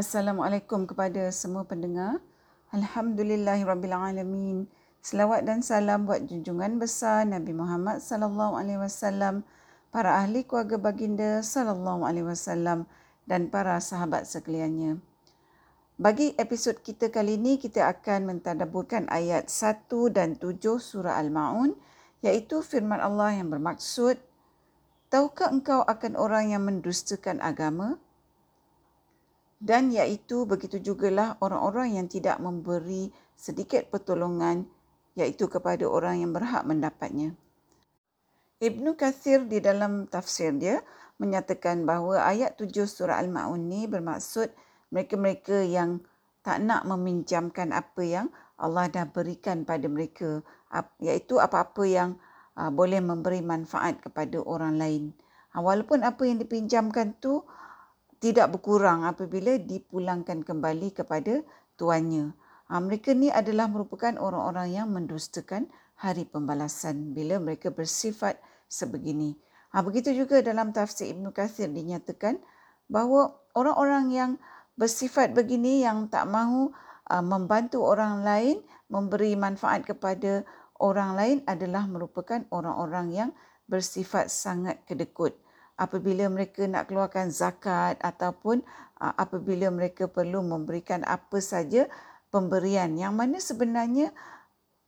Assalamualaikum kepada semua pendengar. Alhamdulillahirabbilalamin. Selawat dan salam buat junjungan besar Nabi Muhammad sallallahu alaihi wasallam, para ahli keluarga baginda sallallahu alaihi wasallam dan para sahabat sekaliannya. Bagi episod kita kali ini kita akan mentadabburkan ayat 1 dan 7 surah Al-Maun iaitu firman Allah yang bermaksud Tahukah engkau akan orang yang mendustakan agama? Dan iaitu begitu jugalah orang-orang yang tidak memberi sedikit pertolongan iaitu kepada orang yang berhak mendapatnya. Ibnu Kathir di dalam tafsir dia menyatakan bahawa ayat 7 surah Al-Ma'un ni bermaksud mereka-mereka yang tak nak meminjamkan apa yang Allah dah berikan pada mereka iaitu apa-apa yang ah, boleh memberi manfaat kepada orang lain. Ah, walaupun apa yang dipinjamkan tu tidak berkurang apabila dipulangkan kembali kepada tuannya. Ha, mereka ni adalah merupakan orang-orang yang mendustakan hari pembalasan bila mereka bersifat sebegini. Ha, begitu juga dalam tafsir Ibn Kathir dinyatakan bahawa orang-orang yang bersifat begini yang tak mahu uh, membantu orang lain, memberi manfaat kepada orang lain adalah merupakan orang-orang yang bersifat sangat kedekut apabila mereka nak keluarkan zakat ataupun apabila mereka perlu memberikan apa saja pemberian yang mana sebenarnya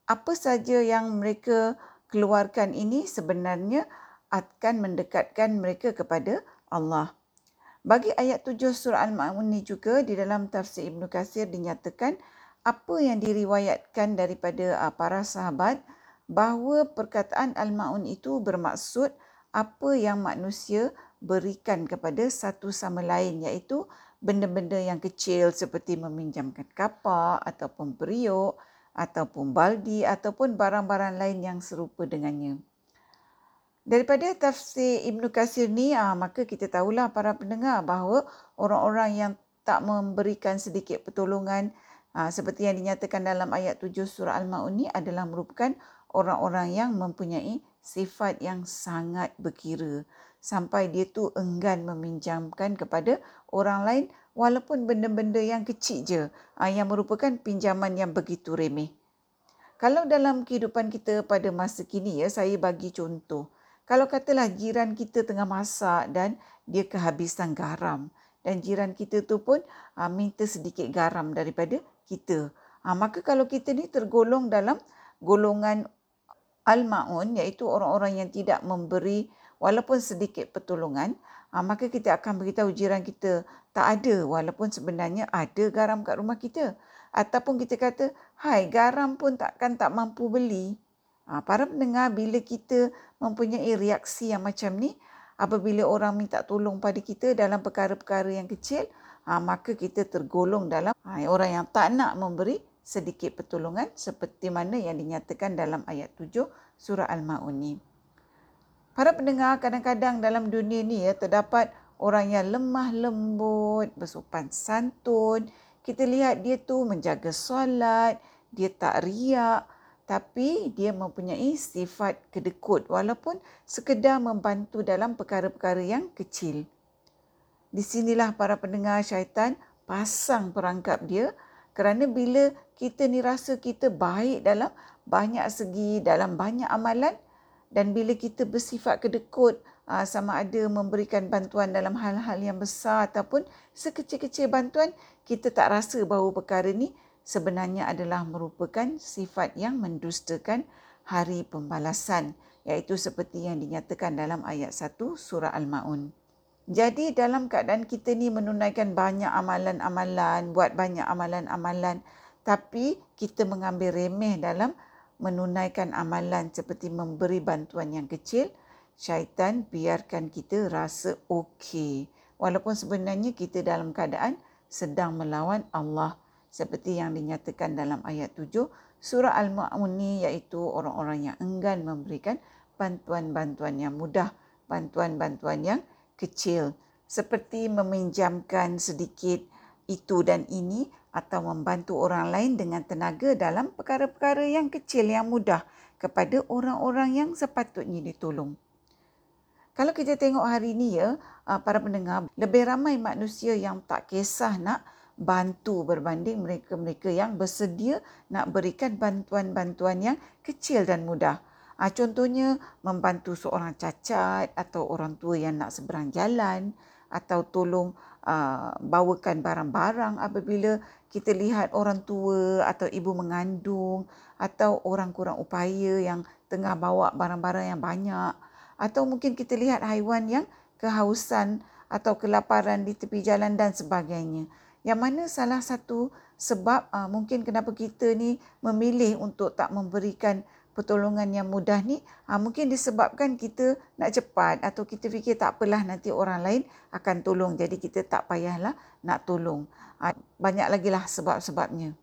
apa saja yang mereka keluarkan ini sebenarnya akan mendekatkan mereka kepada Allah. Bagi ayat 7 surah Al-Ma'un ini juga di dalam tafsir Ibn Qasir dinyatakan apa yang diriwayatkan daripada para sahabat bahawa perkataan Al-Ma'un itu bermaksud apa yang manusia berikan kepada satu sama lain iaitu benda-benda yang kecil seperti meminjamkan kapak ataupun periuk ataupun baldi ataupun barang-barang lain yang serupa dengannya. Daripada tafsir Ibn Qasir ni, ah, maka kita tahulah para pendengar bahawa orang-orang yang tak memberikan sedikit pertolongan ah, seperti yang dinyatakan dalam ayat 7 surah Al-Ma'un ni adalah merupakan orang-orang yang mempunyai sifat yang sangat berkira sampai dia tu enggan meminjamkan kepada orang lain walaupun benda-benda yang kecil je ah, yang merupakan pinjaman yang begitu remeh. Kalau dalam kehidupan kita pada masa kini ya saya bagi contoh. Kalau katalah jiran kita tengah masak dan dia kehabisan garam dan jiran kita tu pun ah, minta sedikit garam daripada kita. Ha, maka kalau kita ni tergolong dalam golongan al-ma'un iaitu orang-orang yang tidak memberi walaupun sedikit pertolongan ha, maka kita akan beritahu jiran kita tak ada walaupun sebenarnya ada garam kat rumah kita. Ataupun kita kata hai garam pun takkan tak mampu beli. Ha, para pendengar bila kita mempunyai reaksi yang macam ni apabila orang minta tolong pada kita dalam perkara-perkara yang kecil ha, maka kita tergolong dalam ha, orang yang tak nak memberi sedikit pertolongan seperti mana yang dinyatakan dalam ayat 7 surah Al-Ma'un ni. Para pendengar, kadang-kadang dalam dunia ni ya terdapat orang yang lemah lembut, bersopan santun. Kita lihat dia tu menjaga solat, dia tak riak, tapi dia mempunyai sifat kedekut walaupun sekedar membantu dalam perkara-perkara yang kecil. Di sinilah para pendengar syaitan pasang perangkap dia kerana bila kita ni rasa kita baik dalam banyak segi, dalam banyak amalan dan bila kita bersifat kedekut ah, sama ada memberikan bantuan dalam hal-hal yang besar ataupun sekecil-kecil bantuan, kita tak rasa bahawa perkara ni sebenarnya adalah merupakan sifat yang mendustakan hari pembalasan iaitu seperti yang dinyatakan dalam ayat 1 surah Al-Maun. Jadi dalam keadaan kita ni menunaikan banyak amalan-amalan, buat banyak amalan-amalan tapi kita mengambil remeh dalam menunaikan amalan seperti memberi bantuan yang kecil, syaitan biarkan kita rasa okey. Walaupun sebenarnya kita dalam keadaan sedang melawan Allah seperti yang dinyatakan dalam ayat 7 surah Al-Ma'un ni iaitu orang-orang yang enggan memberikan bantuan-bantuan yang mudah, bantuan-bantuan yang kecil seperti meminjamkan sedikit itu dan ini atau membantu orang lain dengan tenaga dalam perkara-perkara yang kecil yang mudah kepada orang-orang yang sepatutnya ditolong. Kalau kita tengok hari ini ya, ah, para pendengar, lebih ramai manusia yang tak kisah nak bantu berbanding mereka-mereka yang bersedia nak berikan bantuan-bantuan yang kecil dan mudah. Ha, contohnya membantu seorang cacat atau orang tua yang nak seberang jalan atau tolong uh, bawakan barang-barang apabila kita lihat orang tua atau ibu mengandung atau orang kurang upaya yang tengah bawa barang-barang yang banyak atau mungkin kita lihat haiwan yang kehausan atau kelaparan di tepi jalan dan sebagainya. Yang mana salah satu sebab uh, mungkin kenapa kita ni memilih untuk tak memberikan pertolongan yang mudah ni ha, mungkin disebabkan kita nak cepat atau kita fikir tak apalah nanti orang lain akan tolong jadi kita tak payahlah nak tolong. Ha, banyak lagi lah sebab-sebabnya.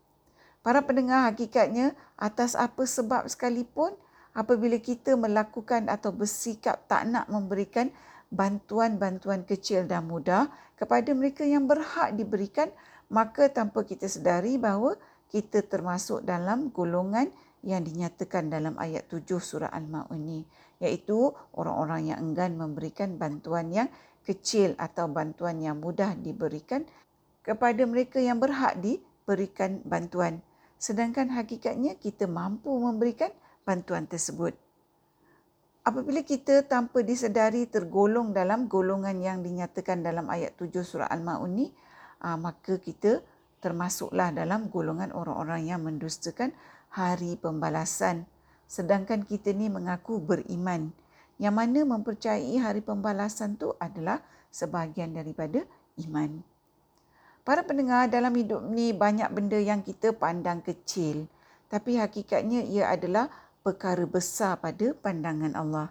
Para pendengar hakikatnya atas apa sebab sekalipun apabila kita melakukan atau bersikap tak nak memberikan bantuan-bantuan kecil dan mudah kepada mereka yang berhak diberikan maka tanpa kita sedari bahawa kita termasuk dalam golongan yang dinyatakan dalam ayat 7 surah Al-Ma'un ini iaitu orang-orang yang enggan memberikan bantuan yang kecil atau bantuan yang mudah diberikan kepada mereka yang berhak diberikan bantuan. Sedangkan hakikatnya kita mampu memberikan bantuan tersebut. Apabila kita tanpa disedari tergolong dalam golongan yang dinyatakan dalam ayat 7 surah Al-Ma'un ini ah, maka kita termasuklah dalam golongan orang-orang yang mendustakan hari pembalasan sedangkan kita ni mengaku beriman yang mana mempercayai hari pembalasan tu adalah sebahagian daripada iman. Para pendengar dalam hidup ni banyak benda yang kita pandang kecil tapi hakikatnya ia adalah perkara besar pada pandangan Allah.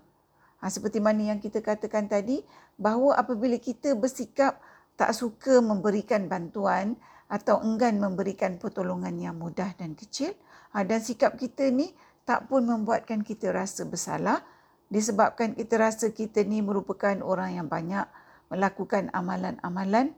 Ha, seperti mana yang kita katakan tadi bahawa apabila kita bersikap tak suka memberikan bantuan atau enggan memberikan pertolongan yang mudah dan kecil, dan sikap kita ni tak pun membuatkan kita rasa bersalah disebabkan kita rasa kita ni merupakan orang yang banyak melakukan amalan-amalan.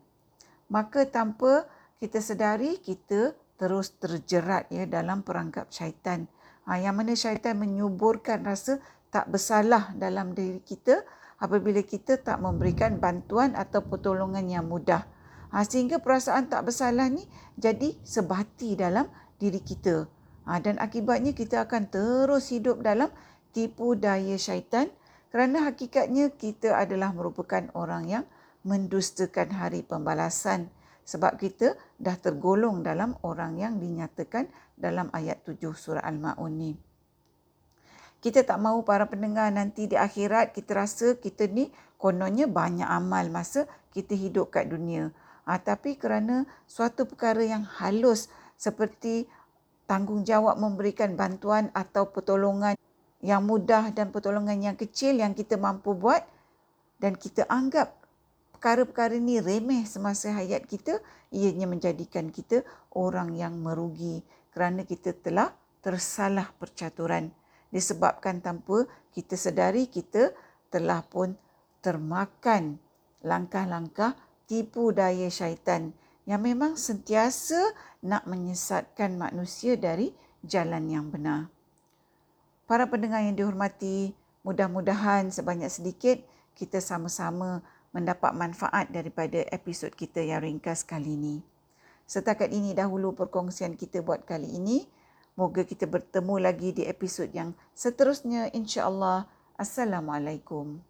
Maka tanpa kita sedari kita terus terjerat ya dalam perangkap syaitan. Ha, yang mana syaitan menyuburkan rasa tak bersalah dalam diri kita apabila kita tak memberikan bantuan atau pertolongan yang mudah. Ha, sehingga perasaan tak bersalah ni jadi sebati dalam diri kita. Ha, dan akibatnya kita akan terus hidup dalam tipu daya syaitan kerana hakikatnya kita adalah merupakan orang yang mendustakan hari pembalasan sebab kita dah tergolong dalam orang yang dinyatakan dalam ayat 7 surah Al-Ma'un ni. Kita tak mahu para pendengar nanti di akhirat kita rasa kita ni kononnya banyak amal masa kita hidup kat dunia. Ha, tapi kerana suatu perkara yang halus seperti tanggungjawab memberikan bantuan atau pertolongan yang mudah dan pertolongan yang kecil yang kita mampu buat dan kita anggap perkara-perkara ini remeh semasa hayat kita ianya menjadikan kita orang yang merugi kerana kita telah tersalah percaturan. Disebabkan tanpa kita sedari kita telah pun termakan langkah-langkah tipu daya syaitan yang memang sentiasa nak menyesatkan manusia dari jalan yang benar. Para pendengar yang dihormati, mudah-mudahan sebanyak sedikit kita sama-sama mendapat manfaat daripada episod kita yang ringkas kali ini. Setakat ini dahulu perkongsian kita buat kali ini. Moga kita bertemu lagi di episod yang seterusnya insya-Allah. Assalamualaikum.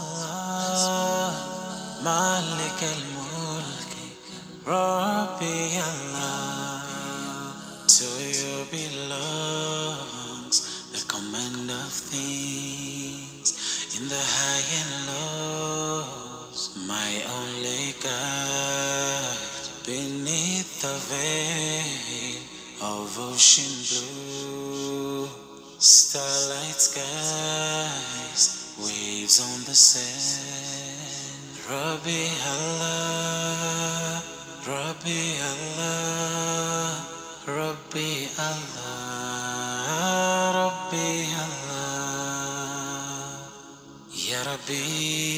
مالك الملك ربي Allah To you belongs the command of things in the high and lows my only God beneath the veil of ocean blue starlight skies waves on the sand Rabbi Allah Rabbi Allah Rabbi Allah Rabbi Allah. Ya Rabbi